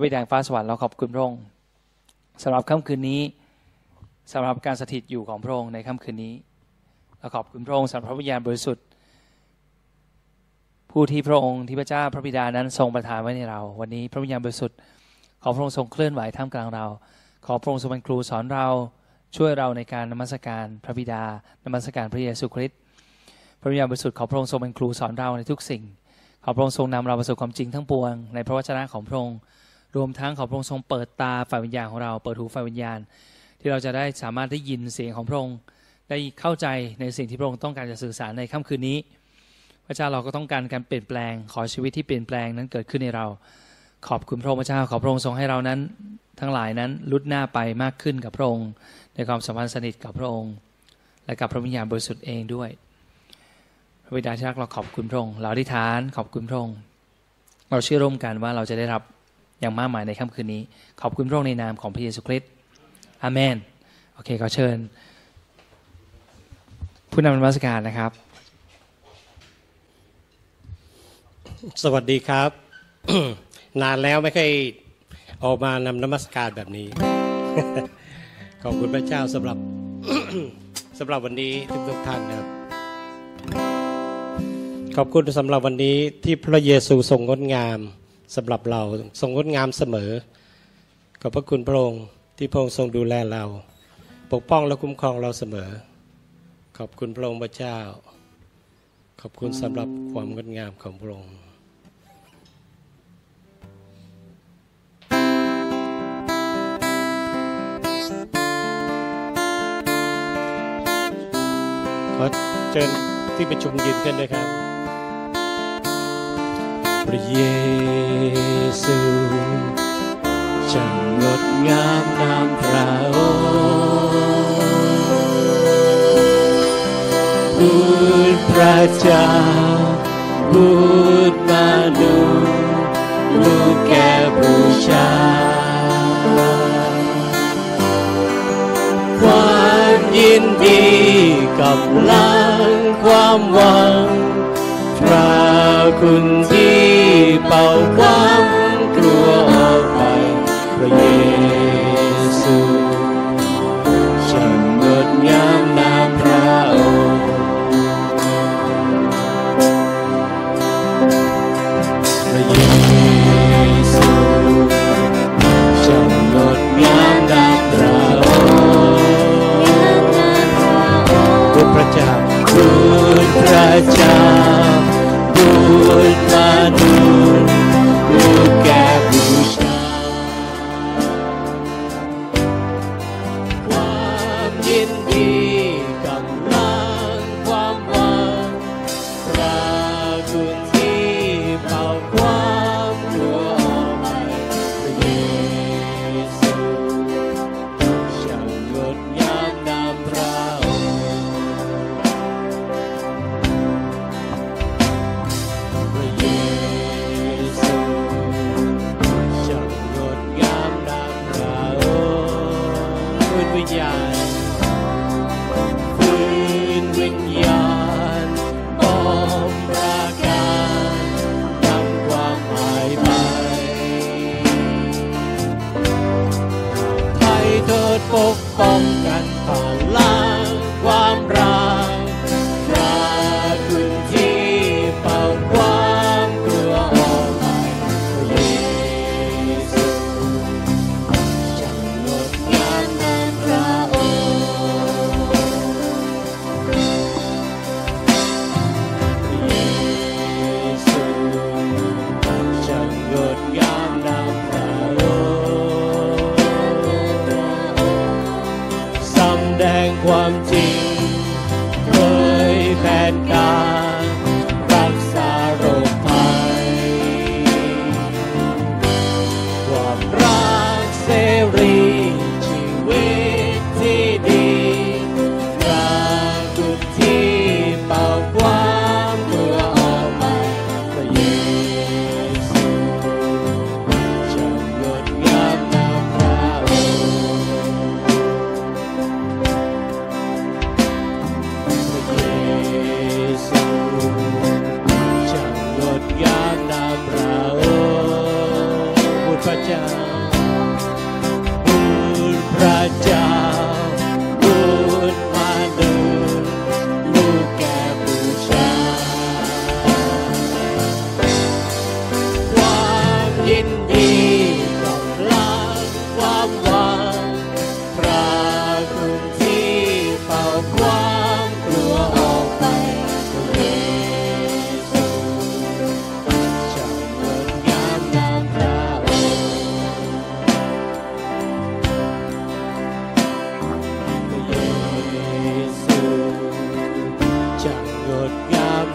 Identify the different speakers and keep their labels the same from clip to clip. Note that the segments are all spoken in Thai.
Speaker 1: ระบิดาฟ้าสวรรค์เราขอบคุณพระองค์สำหรับค่ำคืนนี้สำหรับการสถิตอยู่ของพระองค์ในค่ำคืนนี้เราขอบคุณพระองค์สำหรับพระวิญญาณบริสุทธิ์ ผู้ที่พระองค์ที่พระเจ้าพระบิดานั้นทรงประทานไว้ในเรา วันนี้พระวิญญาณบริสุทธิ์ขอพระองค์ทรงเคลื่อนไหวท่ามกลางเรา ขอพระองค์ทรงเป็นครูสอนเราช่วยเราในการนมัสการพระบิดานมัสการพระเยซูคริสต์พระวิญญาณบริสุทธิ์ขอพระองค์ทรงเป็นครูสอนเราในทุกสิ่ง ขอพระองค์ทรงนำเราไปสู่ความจริงทั้งปวง ในพระวจนะของพระองค์ รวมทั้งขอพระองค์ทรงเปิดตาฝ่ายวิญญาณของเรา เปิดหูฝ่ายวิญญาณ ที่เราจะได้สามารถได้ยินเสียงของพระองค์ได้เข้าใจในสิ่งที่พระองค์ต้องการจะสื่อสารในค่ำคืนนี้ พระเจ้าเราก็ต้องการการเปลี่ยนแปลง ขอชีวิตที่เปลี่ยนแปลงนั้นเกิดขึ้นในเรา ขอบคุณพระองค์พระเจ้าขอพระองค์ทรงให้เรานั้น ทั้งหลายนั้นลุดหน้าไปมากขึ้นกับพระองค์ ในความสัมพันธ์สนิทกับพระองค์ และกับพระวิญญาณบริสุทธิ์เองด้วยพระบิดาที่รักเราขอบคุณพระองค์เราอธิษฐานขอบคุณพระองค์เราเชื่อร่วมกันว่าเราจะได้รับ อย่างมากมายในค่ำคืนนี้ ขอบคุณพระองค์ในนามของพระเยซูคริสต์อาเมน โอเคขอเชิญ ผู้นำนมัสการนะครับ
Speaker 2: สวัสดีครับ นานแล้วไม่เคยออกมานำนมัสการแบบนี้ ขอบคุณพระเจ้าสำหรับสำหรับวันนี้ทุกทุกท่านนะครับ ขอบคุณสำหรับวันนี้ที่พระเยซูทรงงดงาม สำหรับเราทรงงดงามเสมอ ขอบพระคุณพระองค์ที่พระองค์ทรงดูแลเรา ปกป้องและคุ้มครองเราเสมอ ขอบคุณพระองค์พระเจ้า ขอบคุณสำหรับความงดงามของพระองค์ขอเชิญที่ประชุมยืนขึ้นด้วยครับ พระเยซูช่างงดงามนามพระองค์พูดพระเจ้าพูดมาดูลูกแก่บูชาความยินดีกับลังความหวังพระคุณที่ เป่าความกลัวออกไปพระเยซูช่างงดงามนามพระองค์พระเยซูช่างงดงามนามพระองค์คุณพระเจ้าคุณพระเจ้าบุญมาดู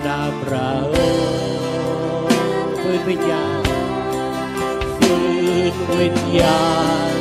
Speaker 2: ดาประฟื้นวิญญาณฟื้นวิญญาณ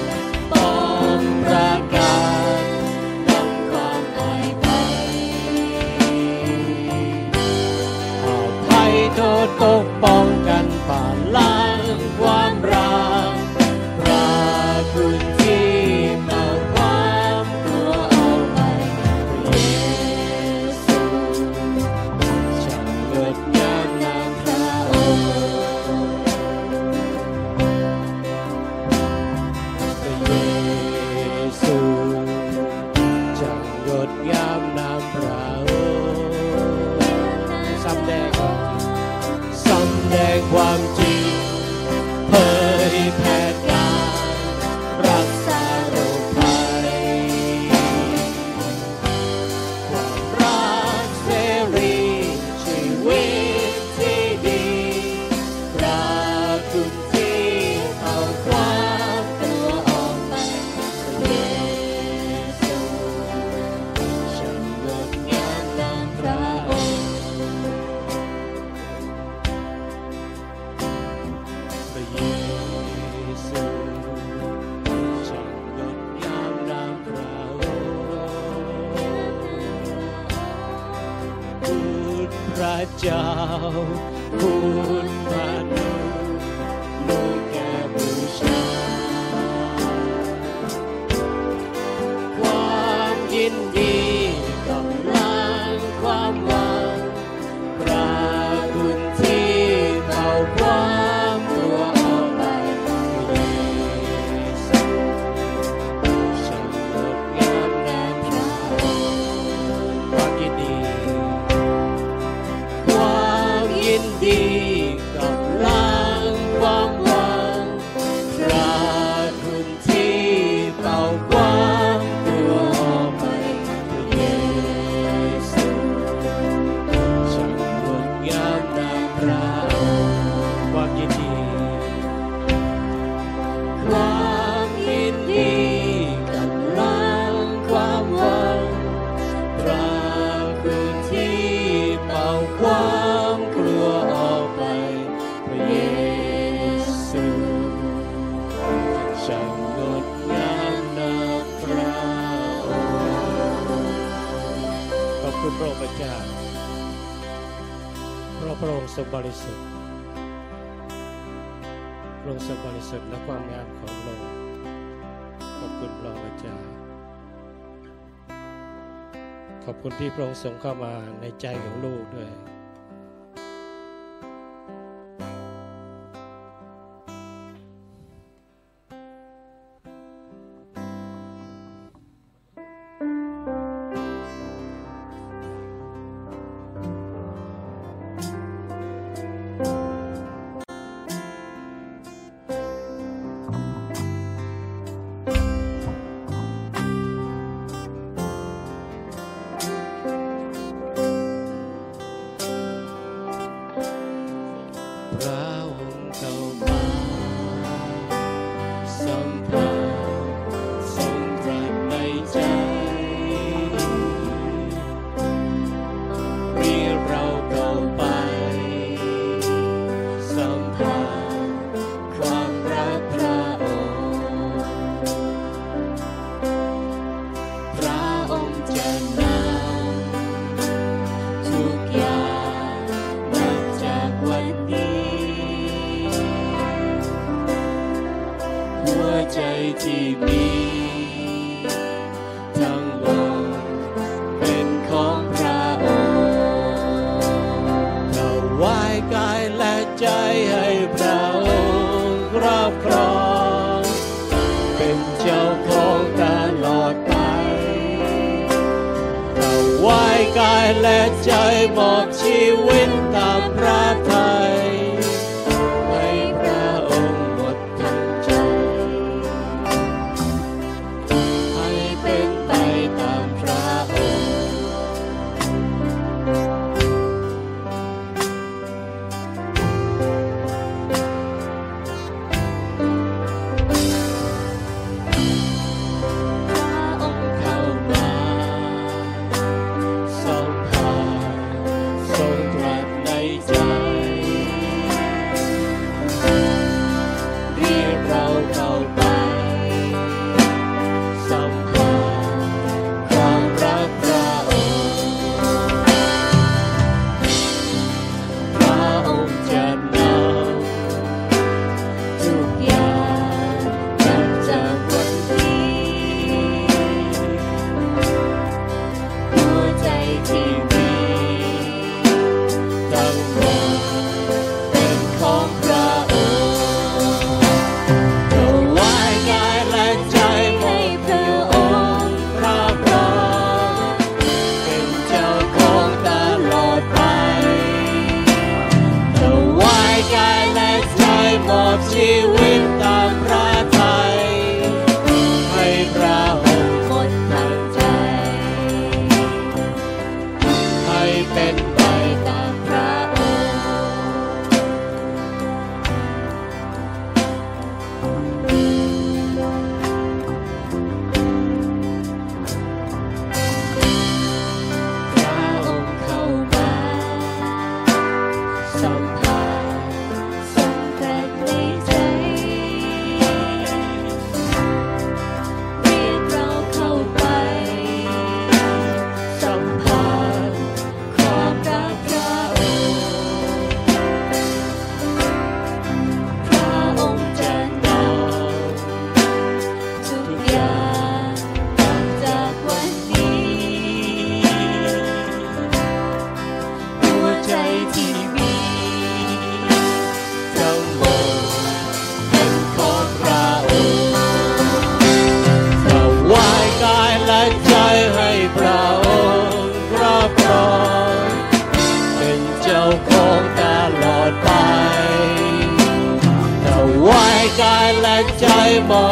Speaker 2: good คุณที่พระองค์ทรงเข้ามาในใจของลูก กายและใจบอกชีวิตตามพระ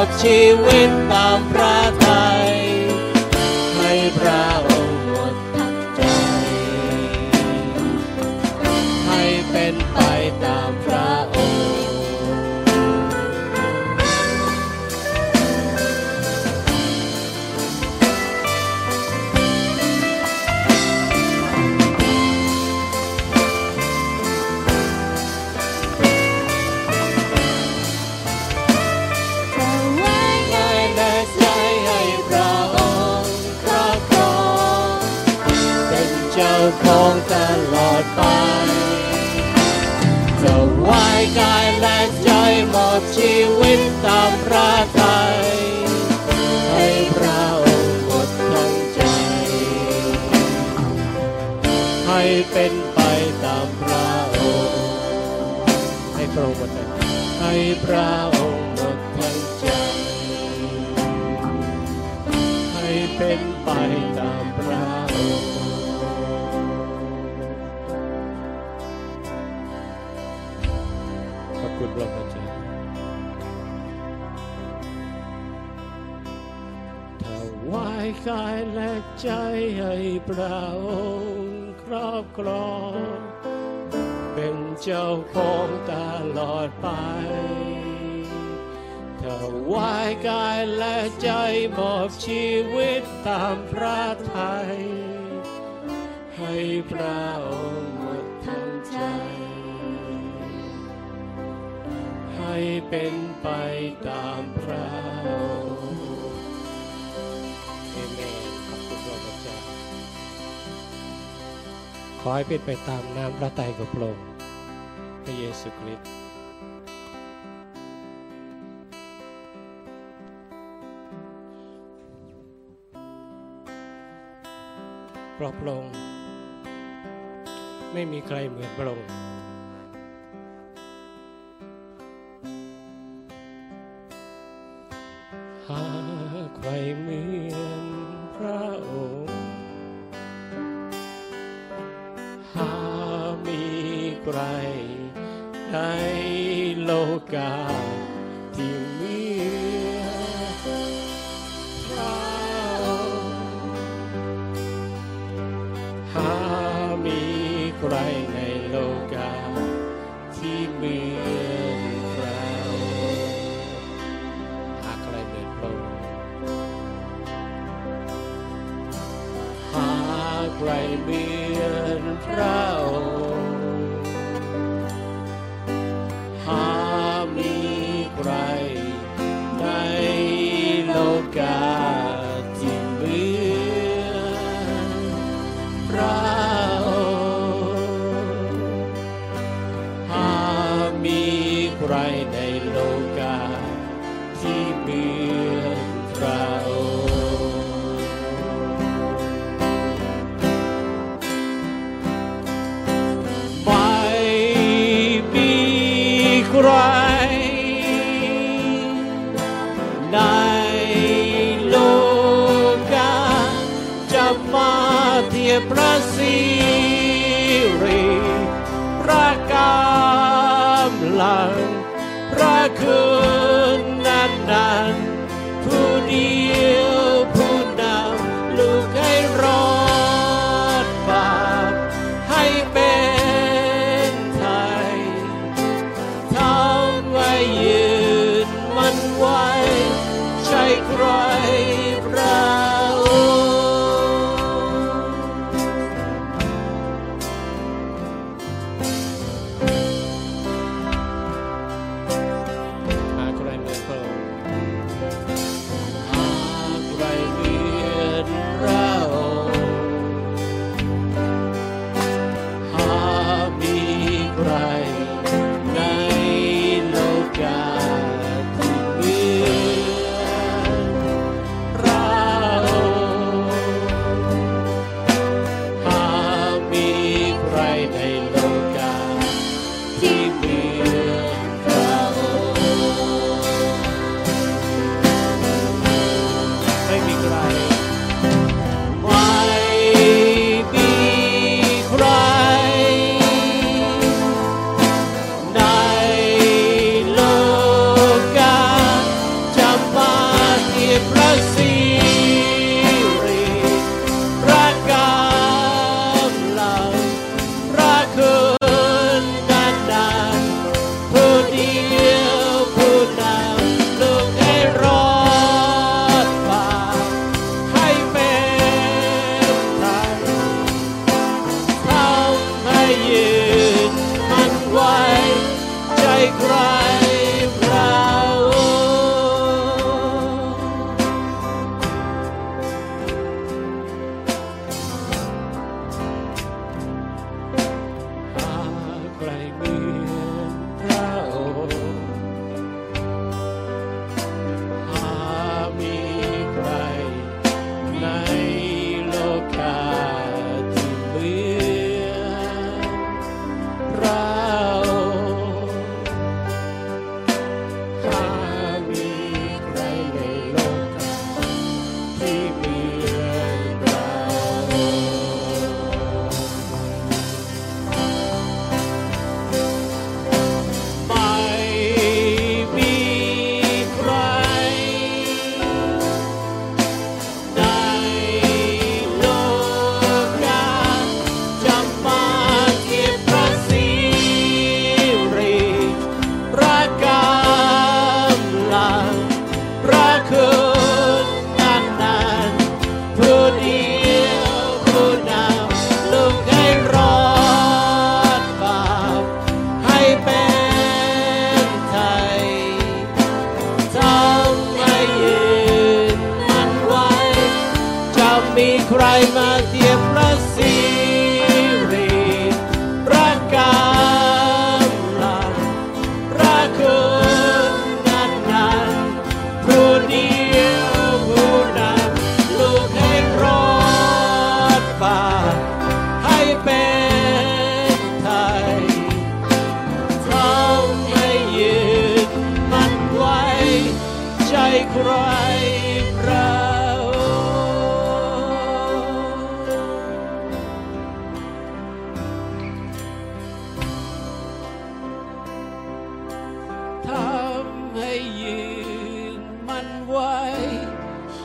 Speaker 2: อบชีวิตตามพระ กายและใจหมดชีวิตตามพระทัยให้พระองค์หมดทั้งใจ ให้เป็นไปตามพระองค์ให้พระองค์ให้พระายและใจให้พระองค์ครอบครอง เป็นเจ้าของตลอดไปถวายกายและใจมอบชีวิตตามพระทัยให้พระองค์หมดทั้งใจ ให้เป็นไปตามพระองค์ ขอให้เป็นไปตามน้ำพระทัยของพระองค์พระเยซูคริสต์เระพระองค์ไม่มีใครเหมือนพระองค์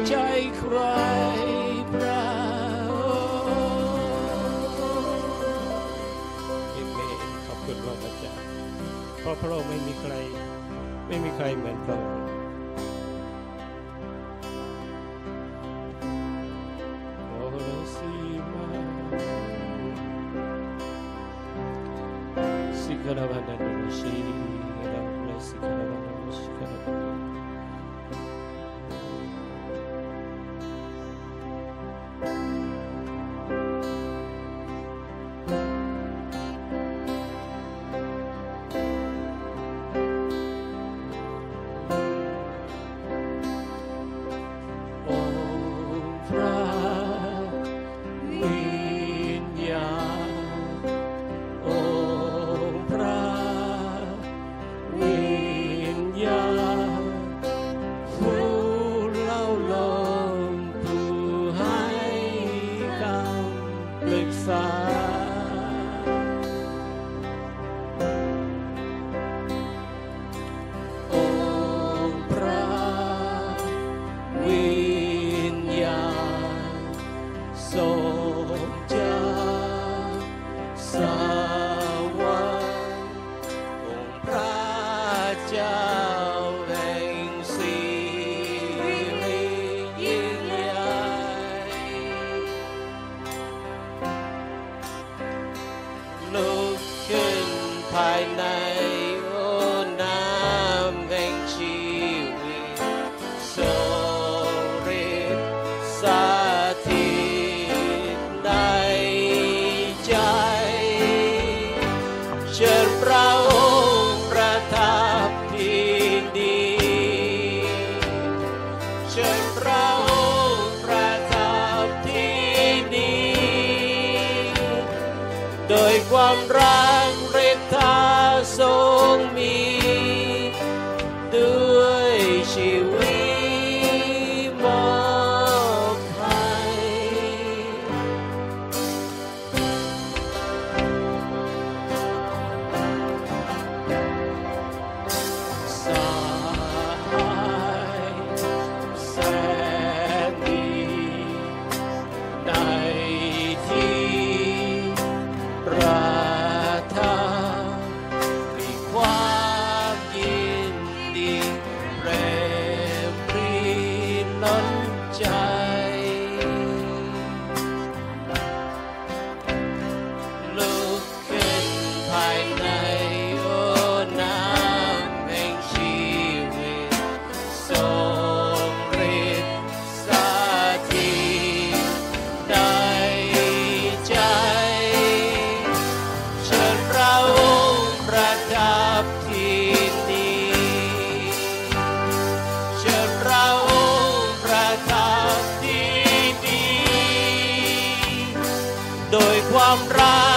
Speaker 2: ใจใครพระเอเมน
Speaker 1: ข
Speaker 2: อบคุณพระเจ้าเพราะพระองค์ไม่มีใคร ไม่มีใครเหมือนพระองค์ ยความแรงฤทธา ความรัก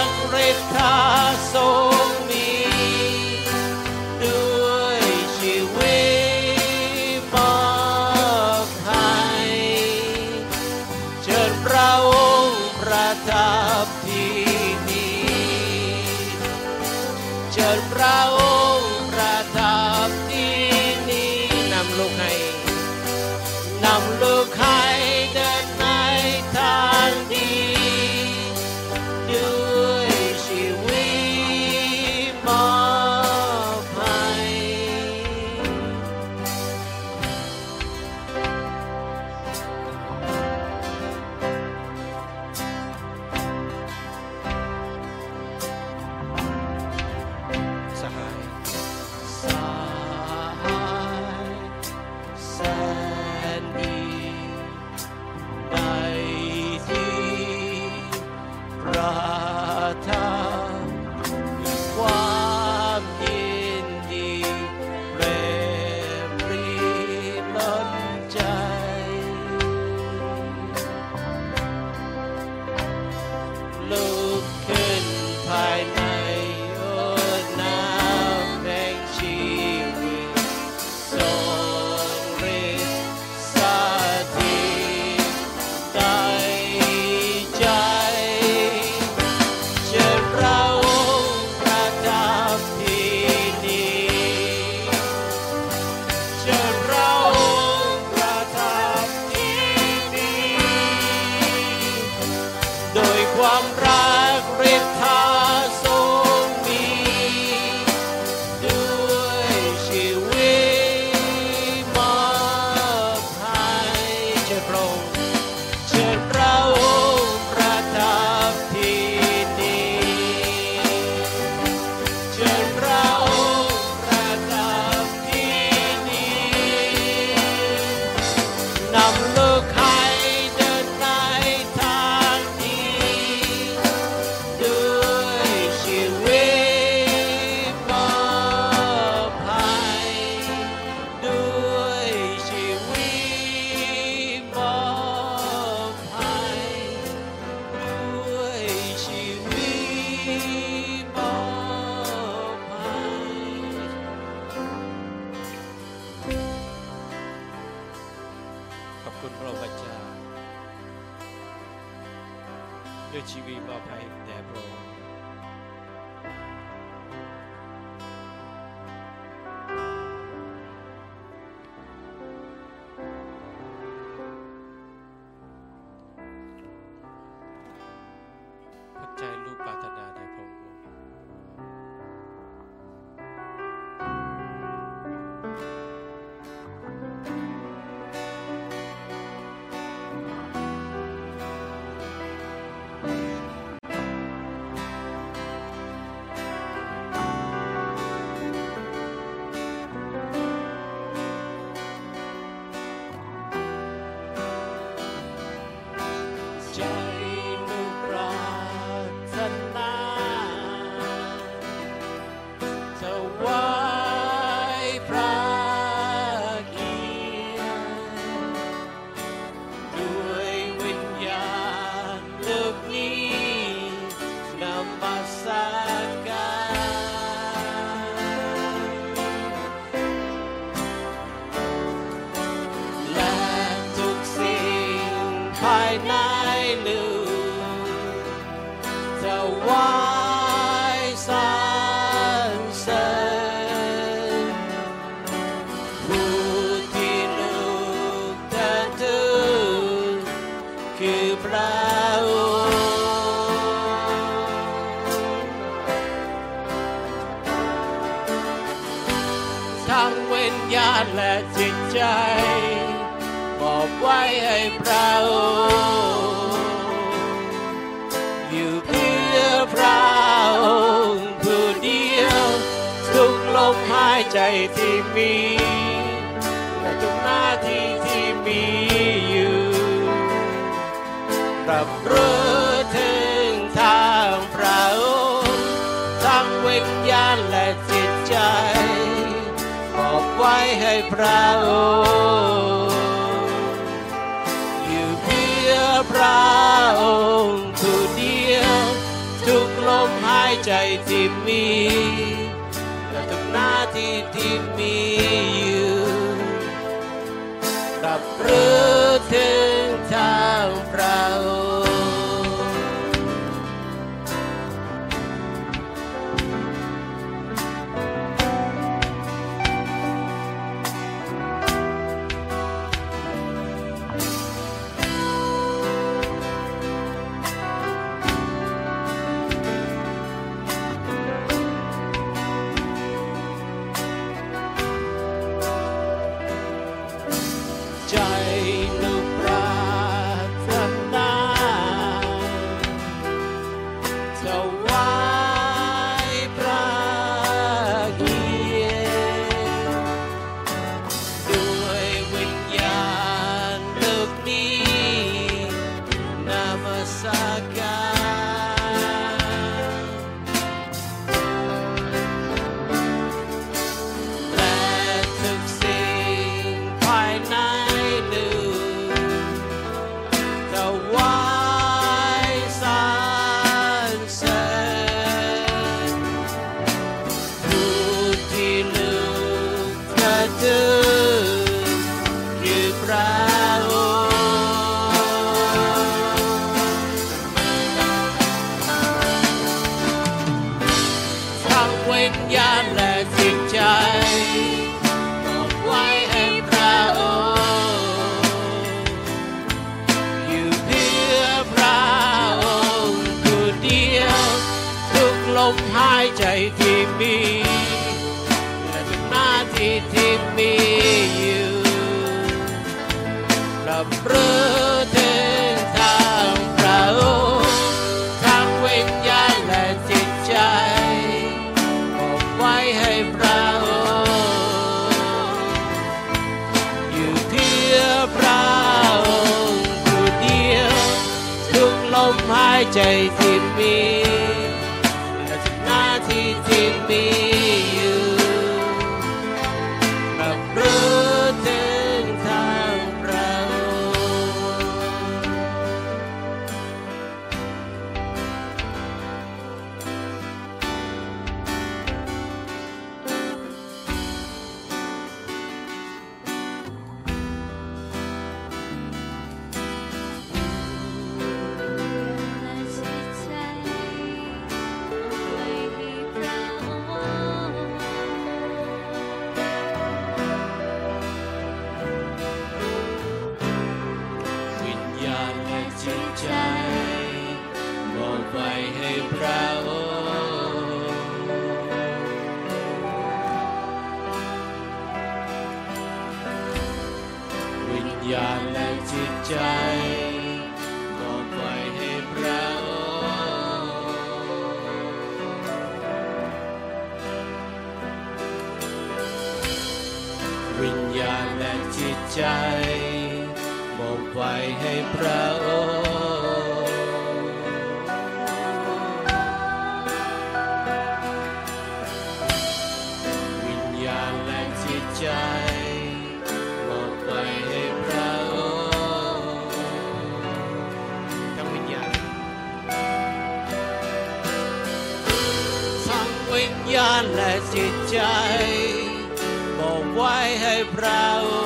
Speaker 2: และจิตใจมอบไว้ให้พระองค์อยู่เพื่อพระองค์ผู้เดียวทุกลมหายใจที่มีและทุกหน้าที่ที่มีอยู่รับรู้ถึงทางพระองค์ทั้งวิญญาณและจิตใจ ไว้ให้พระองค์อยู่เพื่อพระองค์ผู้เดียวทุกลมหายใจที่มีและทุกหน้าที่ที่มีอยู่กับรู้ถึงทางพระองค์ day ไว้ให้พระอง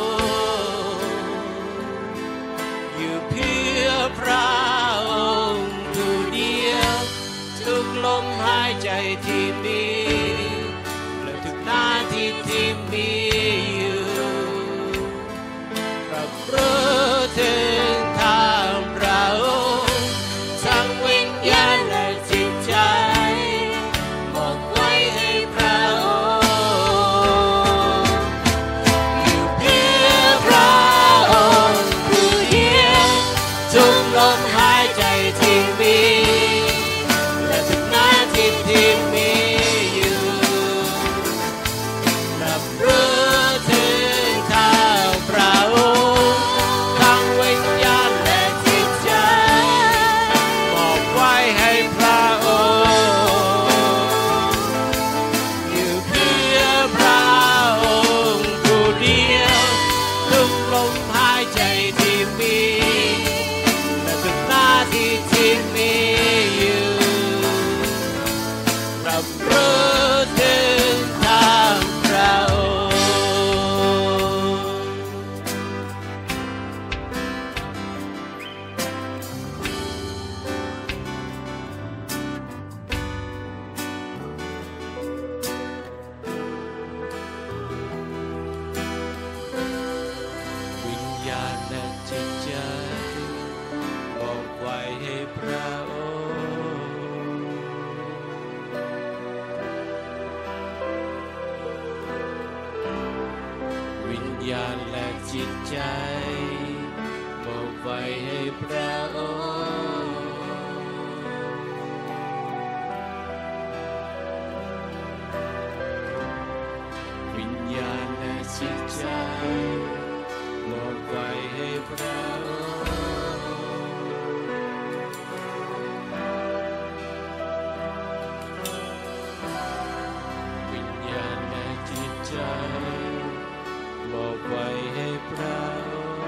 Speaker 2: อบไว้ให้พระองค์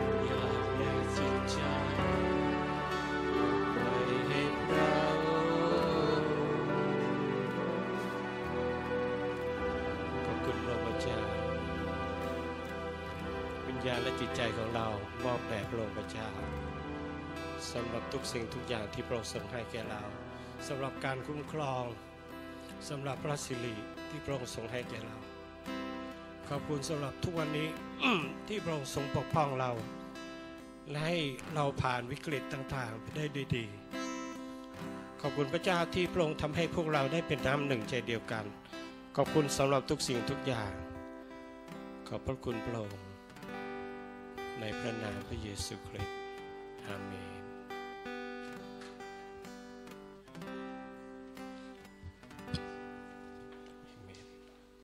Speaker 2: ญญาณและจิตใจมอบไว้ให้พระองค์ขอบคุณพระองค์เจ้าวิญญาและจิตใจของเรามอบแด่พระองค์เจ้า สำหรับทุกสิ่งทุกอย่างที่พระองค์ทรงให้แก่เราสำหรับการคุ้มครองสำหรับพระสิริที่พระองค์ทรงให้แก่เรา ขอบคุณสำหรับทุกวันนี้ที่พระองค์ทรงปกป้องเรา และให้เราผ่านวิกฤตต่างๆไปได้ด้วยดีขอบคุณพระเจ้าที่พระองค์ทำให้พวกเราได้เป็นน้ำหนึ่งใจเดียวกัน ขอบคุณสำหรับทุกสิ่งทุกอย่าง ขอบพระคุณพระองค์ในพระนามพระเยซูคริสต์อาเมน